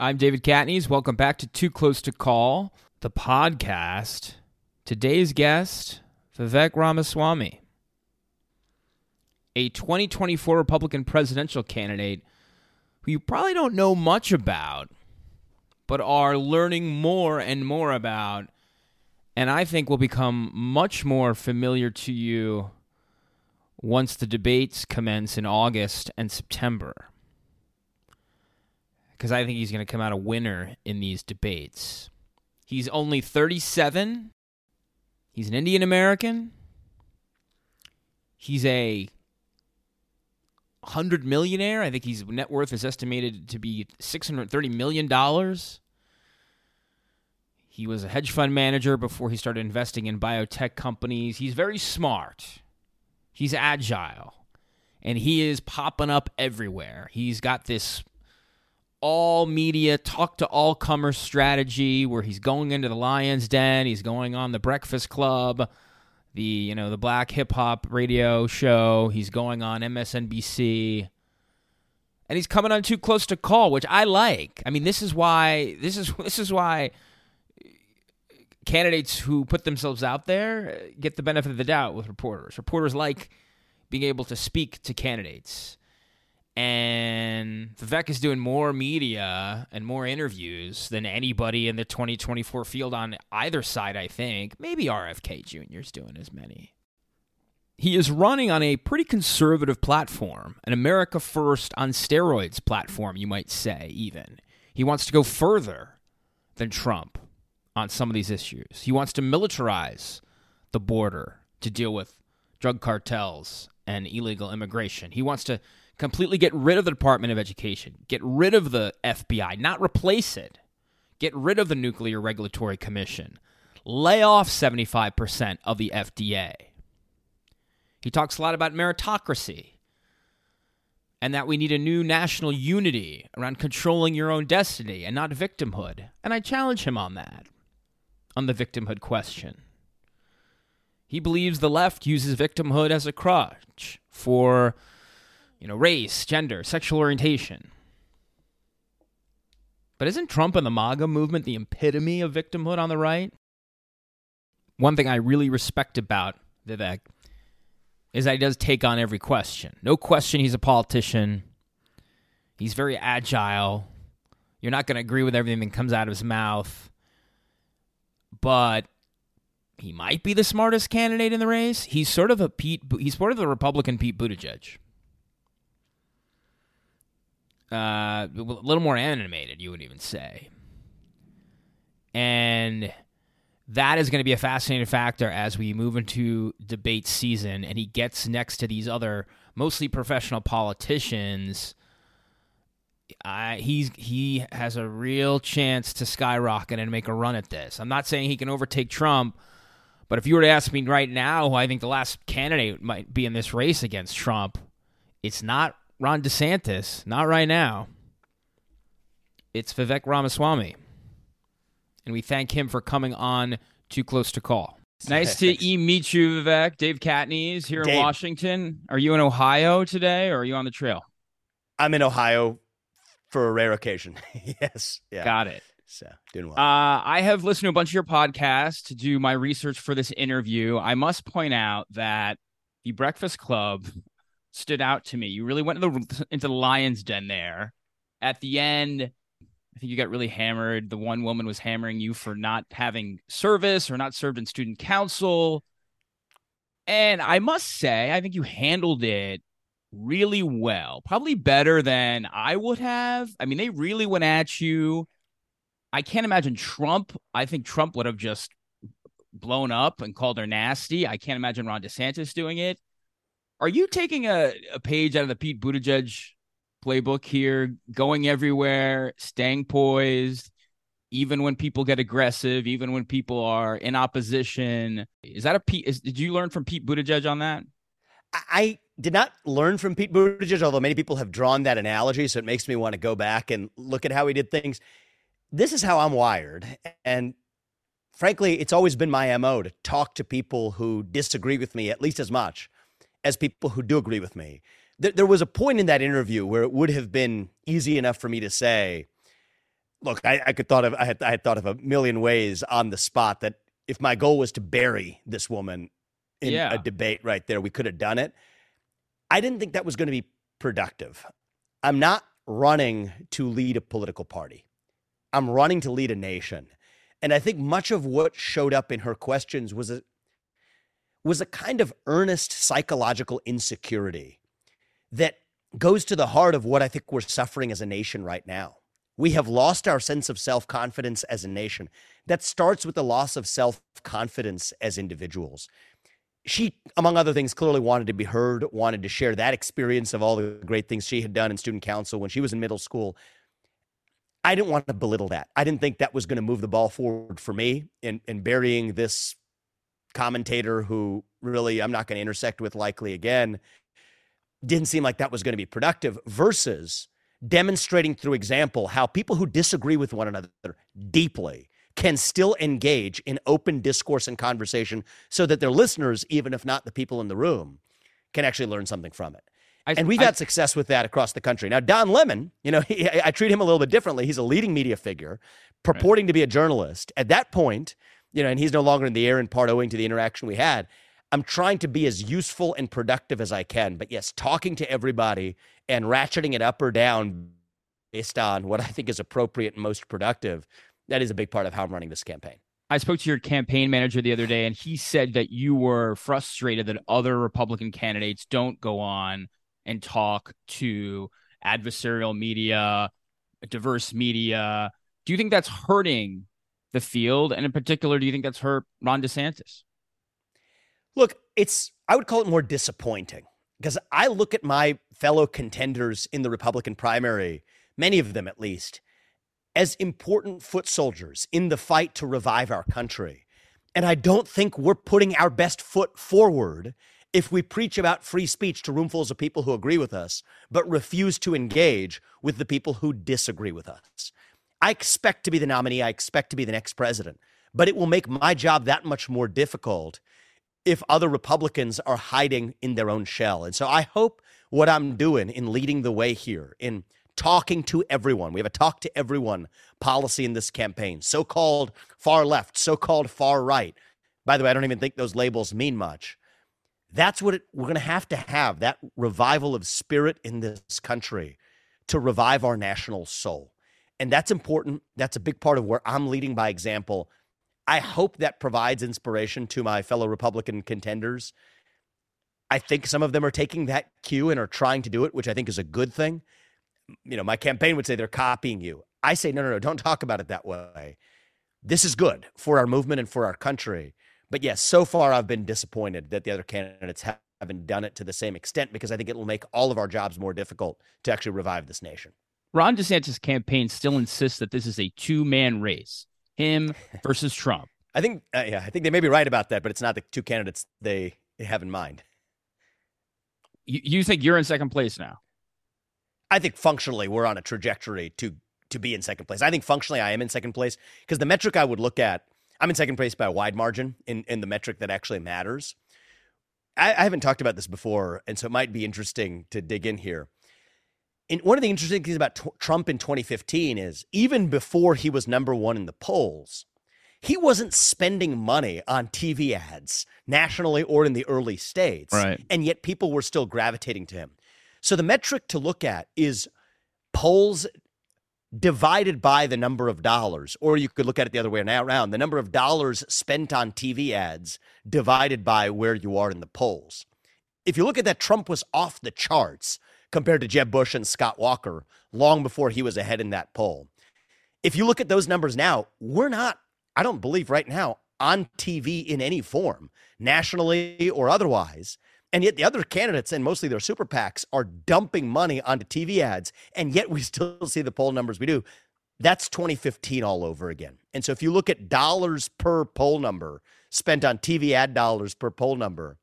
I'm David Catanese. Welcome back to Too Close to Call, the podcast. Today's guest, Vivek Ramaswamy, a 2024 Republican presidential candidate who you probably don't know much about, but are learning more and more about, and I think will become much more familiar to you once the debates commence in August and September because I think he's going to come out a winner in these debates. He's only 37. He's an Indian American. He's a hundred millionaire. I think his net worth is estimated to be six hundred thirty million dollars. He was a hedge fund manager before he started investing in biotech companies. He's very smart. He's agile. And he is popping up everywhere. He's got this all media, talk to all comers strategy where he's going into the Lion's Den, he's going on the Breakfast Club, the you know the Black Hip Hop Radio show, he's going on MSNBC. And he's coming on too close to call, which I like. I mean, this is why this is this is why candidates who put themselves out there get the benefit of the doubt with reporters. Reporters like being able to speak to candidates and Vivek is doing more media and more interviews than anybody in the 2024 field on either side, I think. Maybe RFK Jr. is doing as many. He is running on a pretty conservative platform, an America First on steroids platform, you might say, even. He wants to go further than Trump on some of these issues. He wants to militarize the border to deal with drug cartels and illegal immigration. He wants to completely get rid of the Department of Education, get rid of the FBI, not replace it, get rid of the Nuclear Regulatory Commission, lay off 75% of the FDA. He talks a lot about meritocracy and that we need a new national unity around controlling your own destiny and not victimhood. And I challenge him on that, on the victimhood question. He believes the left uses victimhood as a crutch for you know, race, gender, sexual orientation. But isn't Trump and the MAGA movement the epitome of victimhood on the right? One thing I really respect about Vivek is that he does take on every question. No question he's a politician. He's very agile. You're not going to agree with everything that comes out of his mouth. But he might be the smartest candidate in the race. He's sort of a Pete he's sort of the Republican Pete Buttigieg uh, a little more animated, you would even say. And that is going to be a fascinating factor as we move into debate season and he gets next to these other mostly professional politicians. Uh, he's he has a real chance to skyrocket and make a run at this. I'm not saying he can overtake Trump, but if you were to ask me right now, who I think the last candidate might be in this race against Trump, it's not Ron DeSantis, not right now. It's Vivek Ramaswamy. And we thank him for coming on Too Close to Call. Nice to meet you, Vivek. Dave Catanese here Dave. in Washington. Are you in Ohio today or are you on the trail? I'm in Ohio for a rare occasion. yes. Yeah. Got it. So doing well. Uh, I have listened to a bunch of your podcasts to do my research for this interview. I must point out that the Breakfast Club stood out to me. You really went into the, into the lion's den there. At the end, I think you got really hammered. The one woman was hammering you for not having service or not served in student council. And I must say, I think you handled it really well, probably better than I would have. I mean, they really went at you. I can't imagine Trump. I think Trump would have just blown up and called her nasty. I can't imagine Ron DeSantis doing it. Are you taking a, a page out of the Pete Buttigieg playbook here, going everywhere, staying poised, even when people get aggressive, even when people are in opposition? Is that a Pete? Is, did you learn from Pete Buttigieg on that? I did not learn from Pete Buttigieg, although many people have drawn that analogy, so it makes me want to go back and look at how he did things. This is how I'm wired, and frankly, it's always been my mo to talk to people who disagree with me at least as much as people who do agree with me. There, there was a point in that interview where it would have been easy enough for me to say, look, I, I could thought of I had I had thought of a million ways on the spot that if my goal was to bury this woman in Yeah. a debate right there, we could have done it. I didn't think that was going to be productive. I'm not running to lead a political party. I'm running to lead a nation. And I think much of what showed up in her questions was a was a kind of earnest psychological insecurity that goes to the heart of what I think we're suffering as a nation right now. We have lost our sense of self confidence as a nation. That starts with the loss of self confidence as individuals. She, among other things, clearly wanted to be heard, wanted to share that experience of all the great things she had done in student council when she was in middle school. I didn't want to belittle that. I didn't think that was going to move the ball forward for me in, in burying this commentator who really I'm not going to intersect with likely again. Didn't seem like that was going to be productive versus demonstrating through example how people who disagree with one another deeply can still engage in open discourse and conversation so that their listeners, even if not the people in the room, can actually learn something from it. I, And we've I- had success with that across the country. Now, Don Lemon, you know, he, I treat him a little bit differently. He's a leading media figure, purporting to be a journalist. At that point, you know, and he's no longer in the air in part owing to the interaction we had. I'm trying to be as useful and productive as I can. But yes, talking to everybody and ratcheting it up or down based on what I think is appropriate and most productive, that is a big part of how I'm running this campaign. I spoke to your campaign manager the other day, and he said that you were frustrated that other Republican candidates don't go on and talk to adversarial media, diverse media. Do you think that's hurting the field? And in particular, do you think that's hurt Ron DeSantis? Look, it's I would call it more disappointing because I look at my fellow contenders in the Republican primary, many of them at least, as important foot soldiers in the fight to revive our country. And I don't think we're putting our best foot forward if we preach about free speech to roomfuls of people who agree with us, but refuse to engage with the people who disagree with us. I expect to be the nominee. I expect to be the next president, but it will make my job that much more difficult if other Republicans are hiding in their own shell. And so I hope what I'm doing in leading the way here, in talking to everyone, we have a talk to everyone policy in this campaign, so called far left, so called far right. By the way, I don't even think those labels mean much. That's what it, we're going to have to have that revival of spirit in this country to revive our national soul. And that's important. That's a big part of where I'm leading by example. I hope that provides inspiration to my fellow Republican contenders. I think some of them are taking that cue and are trying to do it, which I think is a good thing. You know, my campaign would say they're copying you. I say, no, no, no, don't talk about it that way. This is good for our movement and for our country. But yes, so far I've been disappointed that the other candidates haven't done it to the same extent because I think it will make all of our jobs more difficult to actually revive this nation. Ron DeSantis' campaign still insists that this is a two man race, him versus Trump. I think, uh, yeah, I think they may be right about that, but it's not the two candidates they, they have in mind. You, you think you're in second place now? I think functionally we're on a trajectory to to be in second place. I think functionally I am in second place because the metric I would look at, I'm in second place by a wide margin in, in the metric that actually matters. I, I haven't talked about this before, and so it might be interesting to dig in here. And one of the interesting things about t- Trump in 2015 is even before he was number one in the polls, he wasn't spending money on TV ads nationally or in the early states. Right. And yet people were still gravitating to him. So the metric to look at is polls divided by the number of dollars, or you could look at it the other way around the number of dollars spent on TV ads divided by where you are in the polls. If you look at that, Trump was off the charts compared to Jeb Bush and Scott Walker long before he was ahead in that poll. If you look at those numbers now, we're not, I don't believe right now, on TV in any form, nationally or otherwise. And yet the other candidates and mostly their super PACs are dumping money onto TV ads, and yet we still see the poll numbers we do. That's 2015 all over again. And so if you look at dollars per poll number spent on TV ad dollars per poll number,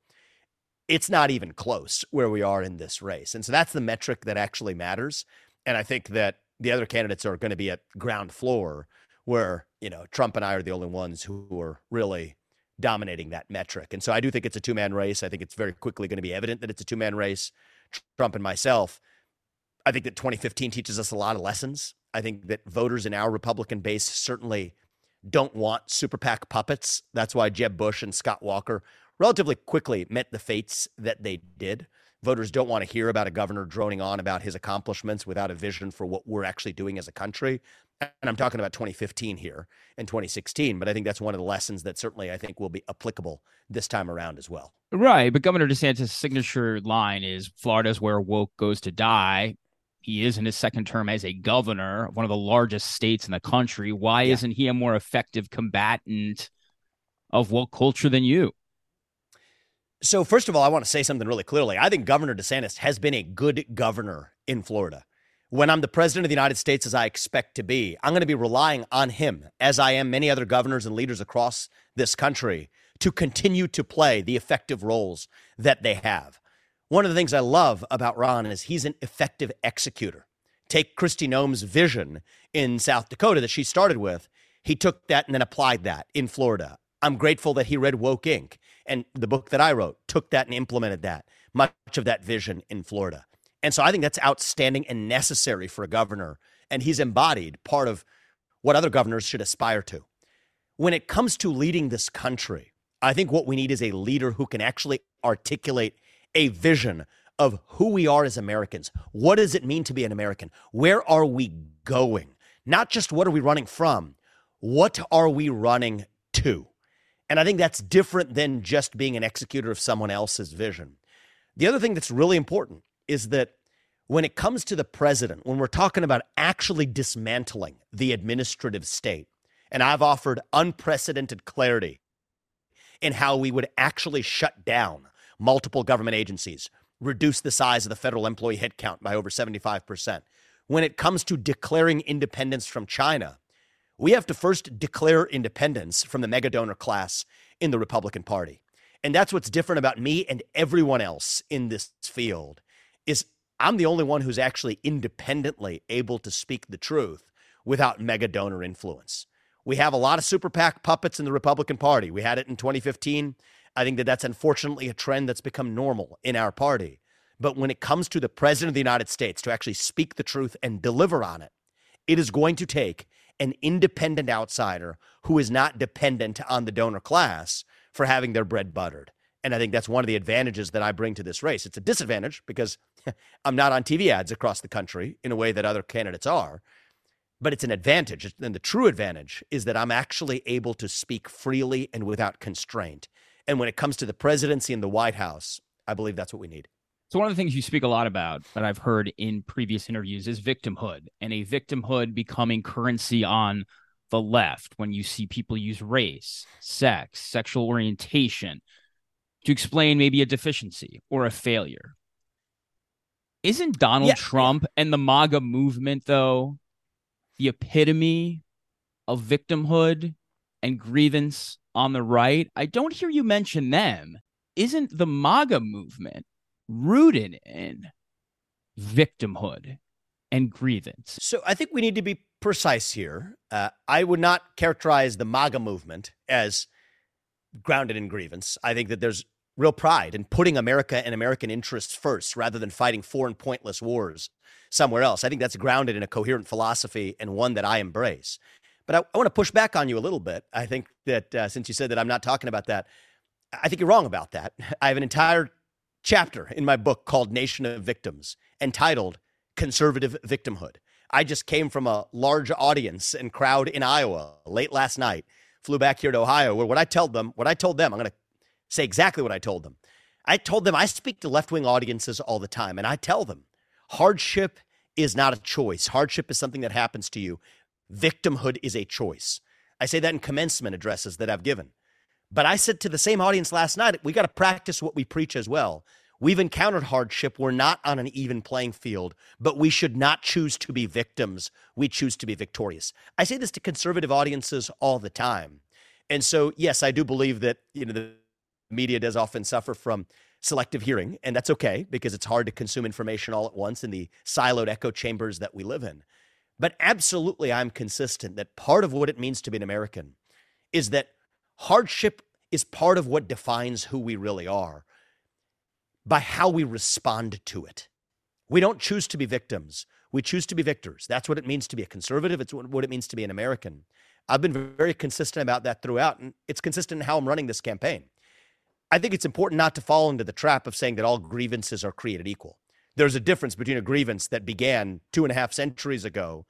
it's not even close where we are in this race. And so that's the metric that actually matters. And I think that the other candidates are going to be at ground floor where, you know, Trump and I are the only ones who are really dominating that metric. And so I do think it's a two man race. I think it's very quickly going to be evident that it's a two man race. Trump and myself. I think that 2015 teaches us a lot of lessons. I think that voters in our Republican base certainly don't want super PAC puppets. That's why Jeb Bush and Scott Walker relatively quickly met the fates that they did. Voters don't want to hear about a governor droning on about his accomplishments without a vision for what we're actually doing as a country. And I'm talking about 2015 here and 2016, but I think that's one of the lessons that certainly I think will be applicable this time around as well. Right. But Governor DeSantis' signature line is Florida's where woke goes to die. He is in his second term as a governor of one of the largest states in the country. Why yeah. isn't he a more effective combatant of woke culture than you? So, first of all, I want to say something really clearly. I think Governor DeSantis has been a good governor in Florida. When I'm the president of the United States, as I expect to be, I'm going to be relying on him, as I am many other governors and leaders across this country, to continue to play the effective roles that they have. One of the things I love about Ron is he's an effective executor. Take Kristi Noem's vision in South Dakota that she started with. He took that and then applied that in Florida. I'm grateful that he read Woke Inc and the book that I wrote took that and implemented that, much of that vision in Florida. And so I think that's outstanding and necessary for a governor. And he's embodied part of what other governors should aspire to. When it comes to leading this country, I think what we need is a leader who can actually articulate a vision of who we are as Americans. What does it mean to be an American? Where are we going? Not just what are we running from, what are we running to? And I think that's different than just being an executor of someone else's vision. The other thing that's really important is that when it comes to the president, when we're talking about actually dismantling the administrative state, and I've offered unprecedented clarity in how we would actually shut down multiple government agencies, reduce the size of the federal employee headcount by over 75%. When it comes to declaring independence from China, we have to first declare independence from the mega donor class in the Republican Party. And that's what's different about me and everyone else in this field is I'm the only one who's actually independently able to speak the truth without mega donor influence. We have a lot of super PAC puppets in the Republican Party. We had it in 2015. I think that that's unfortunately a trend that's become normal in our party. But when it comes to the president of the United States to actually speak the truth and deliver on it, it is going to take an independent outsider who is not dependent on the donor class for having their bread buttered. And I think that's one of the advantages that I bring to this race. It's a disadvantage because I'm not on TV ads across the country in a way that other candidates are, but it's an advantage. And the true advantage is that I'm actually able to speak freely and without constraint. And when it comes to the presidency and the White House, I believe that's what we need. So one of the things you speak a lot about that I've heard in previous interviews is victimhood and a victimhood becoming currency on the left when you see people use race, sex, sexual orientation to explain maybe a deficiency or a failure. Isn't Donald yeah. Trump and the MAGA movement though the epitome of victimhood and grievance on the right? I don't hear you mention them. Isn't the MAGA movement rooted in victimhood and grievance. So I think we need to be precise here. Uh, I would not characterize the MAGA movement as grounded in grievance. I think that there's real pride in putting America and American interests first rather than fighting foreign pointless wars somewhere else. I think that's grounded in a coherent philosophy and one that I embrace. But I, I want to push back on you a little bit. I think that uh, since you said that I'm not talking about that, I think you're wrong about that. I have an entire chapter in my book called Nation of Victims, entitled Conservative Victimhood. I just came from a large audience and crowd in Iowa late last night, flew back here to Ohio, where what I told them, what I told them, I'm going to say exactly what I told them. I told them I speak to left wing audiences all the time, and I tell them hardship is not a choice. Hardship is something that happens to you. Victimhood is a choice. I say that in commencement addresses that I've given. But I said to the same audience last night, we got to practice what we preach as well. We've encountered hardship. We're not on an even playing field, but we should not choose to be victims. We choose to be victorious. I say this to conservative audiences all the time. And so, yes, I do believe that, you know, the media does often suffer from selective hearing, and that's okay because it's hard to consume information all at once in the siloed echo chambers that we live in. But absolutely, I'm consistent that part of what it means to be an American is that hardship is part of what defines who we really are by how we respond to it. We don't choose to be victims. We choose to be victors. That's what it means to be a conservative. It's what it means to be an American. I've been very consistent about that throughout, and it's consistent in how I'm running this campaign. I think it's important not to fall into the trap of saying that all grievances are created equal. There's a difference between a grievance that began two and a half centuries ago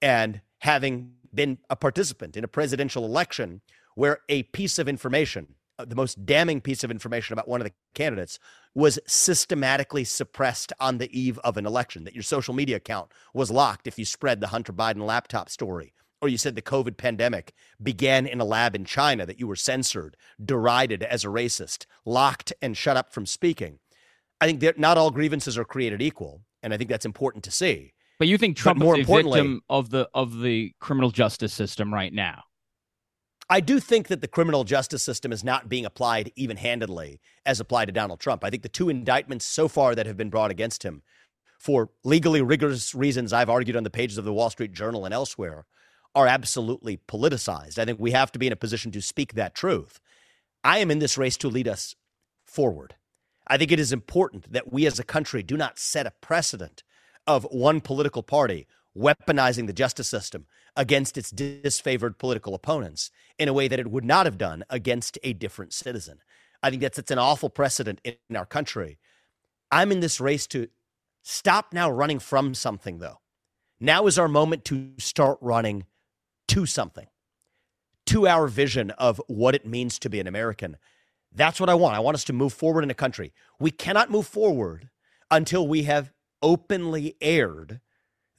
and having been a participant in a presidential election where a piece of information, uh, the most damning piece of information about one of the candidates, was systematically suppressed on the eve of an election, that your social media account was locked if you spread the Hunter Biden laptop story, or you said the COVID pandemic began in a lab in China, that you were censored, derided as a racist, locked and shut up from speaking. I think that not all grievances are created equal, and I think that's important to see. But you think Trump more is a victim of the of the criminal justice system right now? I do think that the criminal justice system is not being applied even handedly as applied to Donald Trump. I think the two indictments so far that have been brought against him for legally rigorous reasons I've argued on the pages of the Wall Street Journal and elsewhere are absolutely politicized. I think we have to be in a position to speak that truth. I am in this race to lead us forward. I think it is important that we as a country do not set a precedent of one political party weaponizing the justice system against its disfavored political opponents in a way that it would not have done against a different citizen. I think that's it's an awful precedent in our country. I'm in this race to stop now running from something, though. Now is our moment to start running to something, to our vision of what it means to be an American. That's what I want. I want us to move forward in a country. We cannot move forward until we have openly aired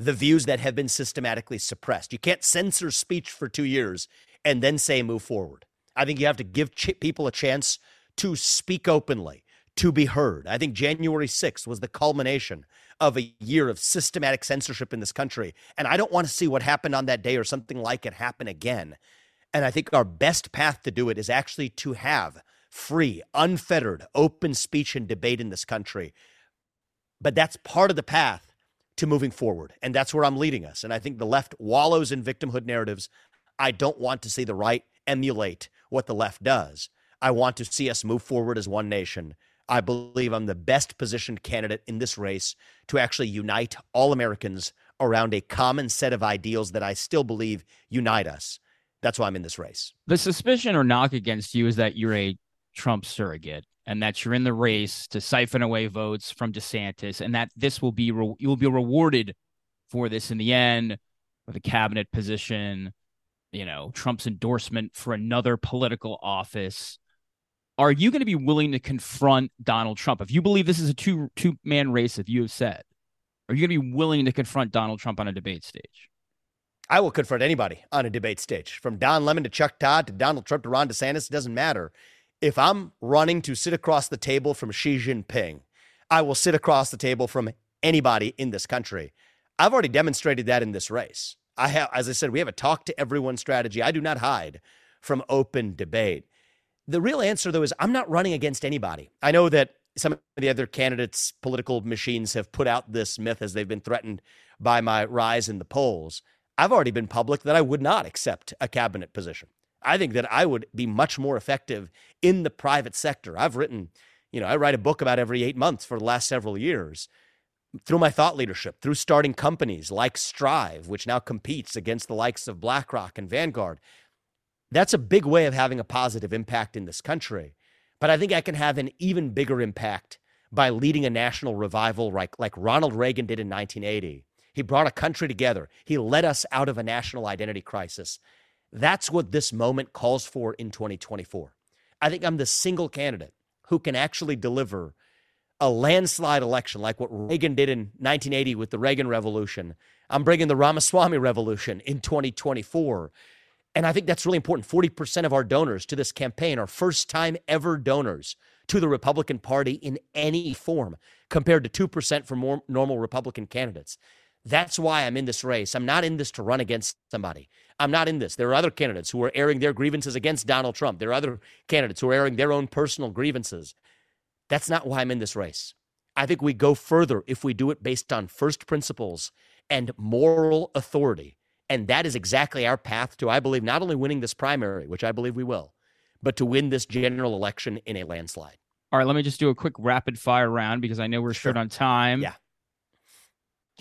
the views that have been systematically suppressed. You can't censor speech for two years and then say move forward. I think you have to give ch- people a chance to speak openly, to be heard. I think January 6th was the culmination of a year of systematic censorship in this country. And I don't want to see what happened on that day or something like it happen again. And I think our best path to do it is actually to have free, unfettered, open speech and debate in this country but that's part of the path to moving forward. And that's where I'm leading us. And I think the left wallows in victimhood narratives. I don't want to see the right emulate what the left does. I want to see us move forward as one nation. I believe I'm the best positioned candidate in this race to actually unite all Americans around a common set of ideals that I still believe unite us. That's why I'm in this race. The suspicion or knock against you is that you're a Trump surrogate and that you're in the race to siphon away votes from DeSantis, and that this will be re- you will be rewarded for this in the end with a cabinet position, you know, Trump's endorsement for another political office. Are you going to be willing to confront Donald Trump? If you believe this is a two two man race, if you have said, are you going to be willing to confront Donald Trump on a debate stage? I will confront anybody on a debate stage, from Don Lemon to Chuck Todd to Donald Trump to Ron DeSantis. It doesn't matter if I'm running to sit across the table from Xi Jinping, I will sit across the table from anybody in this country. I've already demonstrated that in this race. I have, as I said, we have a talk to everyone strategy. I do not hide from open debate. The real answer, though, is I'm not running against anybody. I know that some of the other candidates' political machines have put out this myth as they've been threatened by my rise in the polls. I've already been public that I would not accept a cabinet position. I think that I would be much more effective in the private sector. I've written, you know, I write a book about every eight months for the last several years through my thought leadership, through starting companies like Strive, which now competes against the likes of BlackRock and Vanguard. That's a big way of having a positive impact in this country. But I think I can have an even bigger impact by leading a national revival like, like Ronald Reagan did in 1980. He brought a country together. He led us out of a national identity crisis. That's what this moment calls for in 2024. I think I'm the single candidate who can actually deliver a landslide election like what Reagan did in 1980 with the Reagan Revolution. I'm bringing the Ramaswamy Revolution in 2024. And I think that's really important. 40% of our donors to this campaign are first time ever donors to the Republican Party in any form, compared to 2% for more normal Republican candidates. That's why I'm in this race. I'm not in this to run against somebody. I'm not in this. There are other candidates who are airing their grievances against Donald Trump. There are other candidates who are airing their own personal grievances. That's not why I'm in this race. I think we go further if we do it based on first principles and moral authority. And that is exactly our path to, I believe, not only winning this primary, which I believe we will, but to win this general election in a landslide. All right, let me just do a quick rapid fire round because I know we're short on time. Yeah.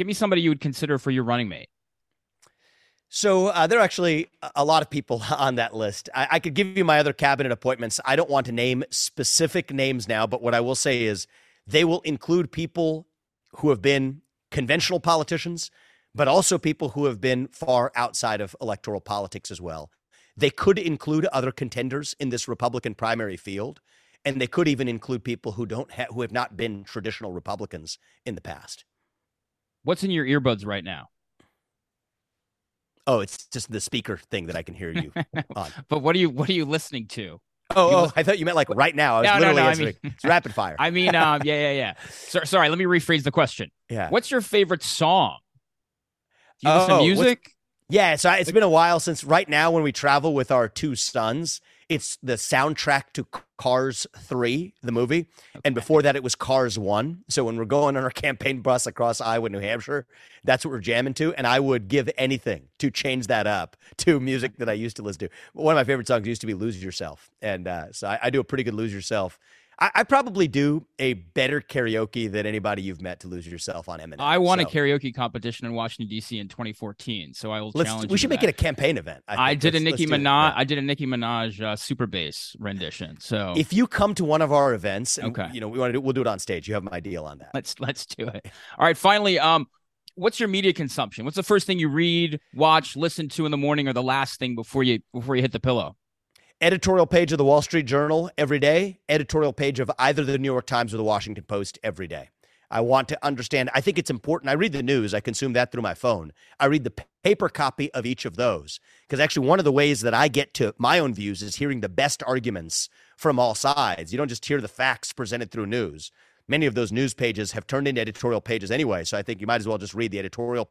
Give me somebody you would consider for your running mate. So uh, there are actually a lot of people on that list. I, I, could give you my other cabinet appointments. I don't want to name specific names now, but what I will say is they will include people who have been conventional politicians, but also people who have been far outside of electoral politics as well. They could include other contenders in this Republican primary field, and they could even include people who don't ha- who have not been traditional Republicans in the past. What's in your earbuds right now? Oh, it's just the speaker thing that I can hear you on. but what are you what are you listening to? Oh, oh, I thought you meant like right now. I was no, literally no, no, answering. I mean, it's rapid fire. I mean, um, yeah, yeah, yeah. So, sorry, let me rephrase the question. Yeah. What's your favorite song? Do you oh, listen to music? Yeah, so it's been a while since right now when we travel with our two sons, it's the soundtrack to Cars 3, the movie. Okay. And before that, it was Cars 1. So when we're going on our campaign bus across Iowa, New Hampshire, that's what we're jamming to. And I would give anything to change that up to music that I used to listen to. One of my favorite songs used to be Lose Yourself. And uh, so I, I do a pretty good Lose Yourself I, I, probably do a better karaoke than anybody you've met to lose yourself on Eminem. I won so. a karaoke competition in Washington D.C. in 2014, so I will let's, challenge. We should make that. it a campaign event. I, I did a Nicki Minaj. I did a Nicki Minaj uh, super bass rendition. So if you come to one of our events, and, okay, you know we want to do, we'll do it on stage. You have my deal on that. Let's let's do it. All right. Finally, um, what's your media consumption? What's the first thing you read, watch, listen to in the morning, or the last thing before you before you hit the pillow? Editorial page of the Wall Street Journal every day, editorial page of either the New York Times or the Washington Post every day. I want to understand. I think it's important. I read the news, I consume that through my phone. I read the paper copy of each of those because actually, one of the ways that I get to my own views is hearing the best arguments from all sides. You don't just hear the facts presented through news. Many of those news pages have turned into editorial pages anyway, so I think you might as well just read the editorial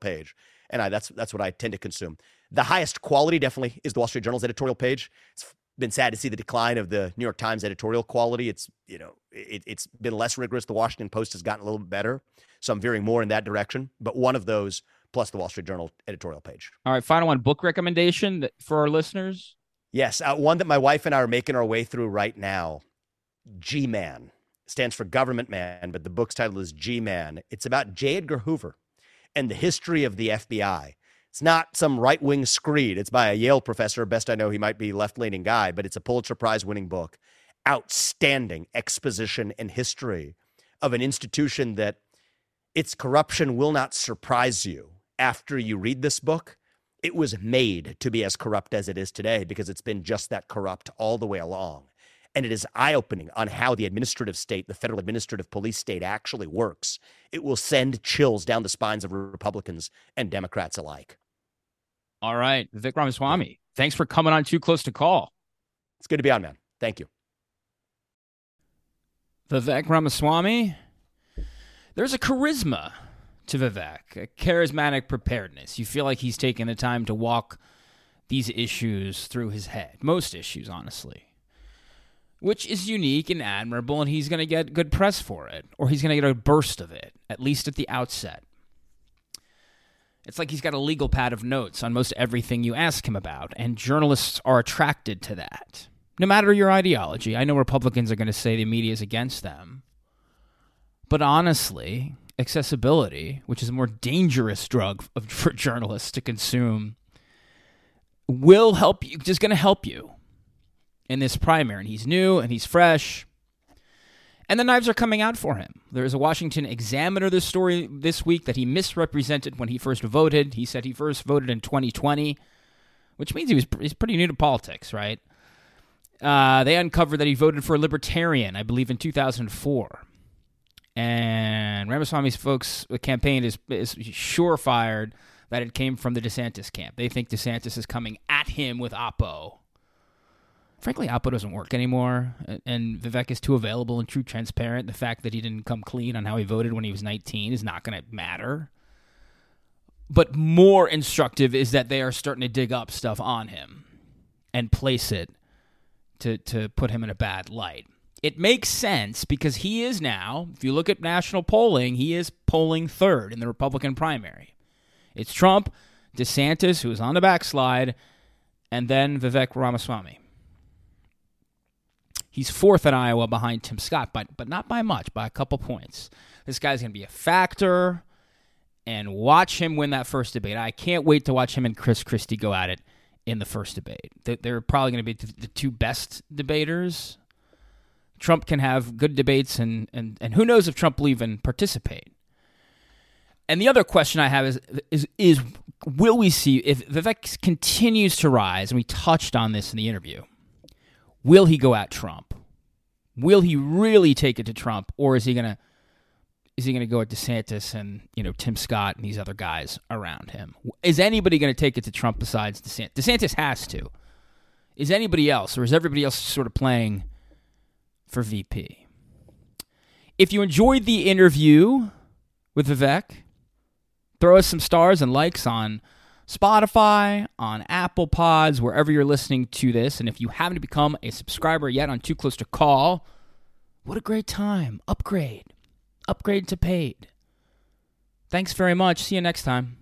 page. And I, that's that's what I tend to consume. The highest quality definitely is the Wall Street Journal's editorial page. It's been sad to see the decline of the New York Times editorial quality. It's you know it, has been less rigorous. The Washington Post has gotten a little bit better, so I'm veering more in that direction. But one of those plus the Wall Street Journal editorial page. All right, final one book recommendation for our listeners. Yes, uh, one that my wife and I are making our way through right now. G Man stands for Government Man, but the book's title is G Man. It's about J. Edgar Hoover and the history of the FBI. It's not some right wing screed. It's by a Yale professor. Best I know, he might be left leaning guy, but it's a Pulitzer Prize winning book. Outstanding exposition and history of an institution that its corruption will not surprise you after you read this book. It was made to be as corrupt as it is today because it's been just that corrupt all the way along. And it is eye opening on how the administrative state, the federal administrative police state, actually works. It will send chills down the spines of Republicans and Democrats alike. All right. Vivek Ramaswamy, thanks for coming on Too Close to Call. It's good to be on, man. Thank you. Vivek Ramaswamy, there's a charisma to Vivek, a charismatic preparedness. You feel like he's taking the time to walk these issues through his head, most issues, honestly, which is unique and admirable, and he's going to get good press for it, or he's going to get a burst of it, at least at the outset. It's like he's got a legal pad of notes on most everything you ask him about, and journalists are attracted to that. No matter your ideology, I know Republicans are going to say the media is against them. But honestly, accessibility, which is a more dangerous drug for journalists to consume, will help you, just going to help you in this primary. And he's new and he's fresh. And the knives are coming out for him. There is a Washington Examiner this story this week that he misrepresented when he first voted. He said he first voted in 2020, which means he was he's pretty new to politics, right? Uh, they uncovered that he voted for a libertarian, I believe, in 2004. And Ramaswamy's folks' campaign is, is fired that it came from the DeSantis camp. They think DeSantis is coming at him with Oppo frankly, Oppo doesn't work anymore, and Vivek is too available and too transparent. The fact that he didn't come clean on how he voted when he was 19 is not going to matter. But more instructive is that they are starting to dig up stuff on him and place it to, to put him in a bad light. It makes sense because he is now, if you look at national polling, he is polling third in the Republican primary. It's Trump, DeSantis, who is on the backslide, and then Vivek Ramaswamy. He's fourth in Iowa behind Tim Scott, but but not by much, by a couple points. This guy's going to be a factor. and watch him win that first debate. I can't wait to watch him and Chris Christie go at it in the first debate. They're probably going to be the two best debaters. Trump can have good debates, and, and, and who knows if Trump will even participate. And the other question I have is, is, is will we see, if Vivek continues to rise, and we touched on this in the interview, will he go at Trump? Will he really take it to Trump, or is he to is he to go at DeSantis and you know Tim Scott and these other guys around him? Is anybody to take it to Trump besides DeSantis? DeSantis has to. Is anybody else, or is everybody else sort of playing for VP? If you enjoyed the interview with Vivek, throw us some stars and likes on Spotify, on Apple Pods, wherever you're listening to this. And if you haven't become a subscriber yet on Too Close to Call, what a great time! Upgrade upgrade to paid. Thanks very much. See you next time.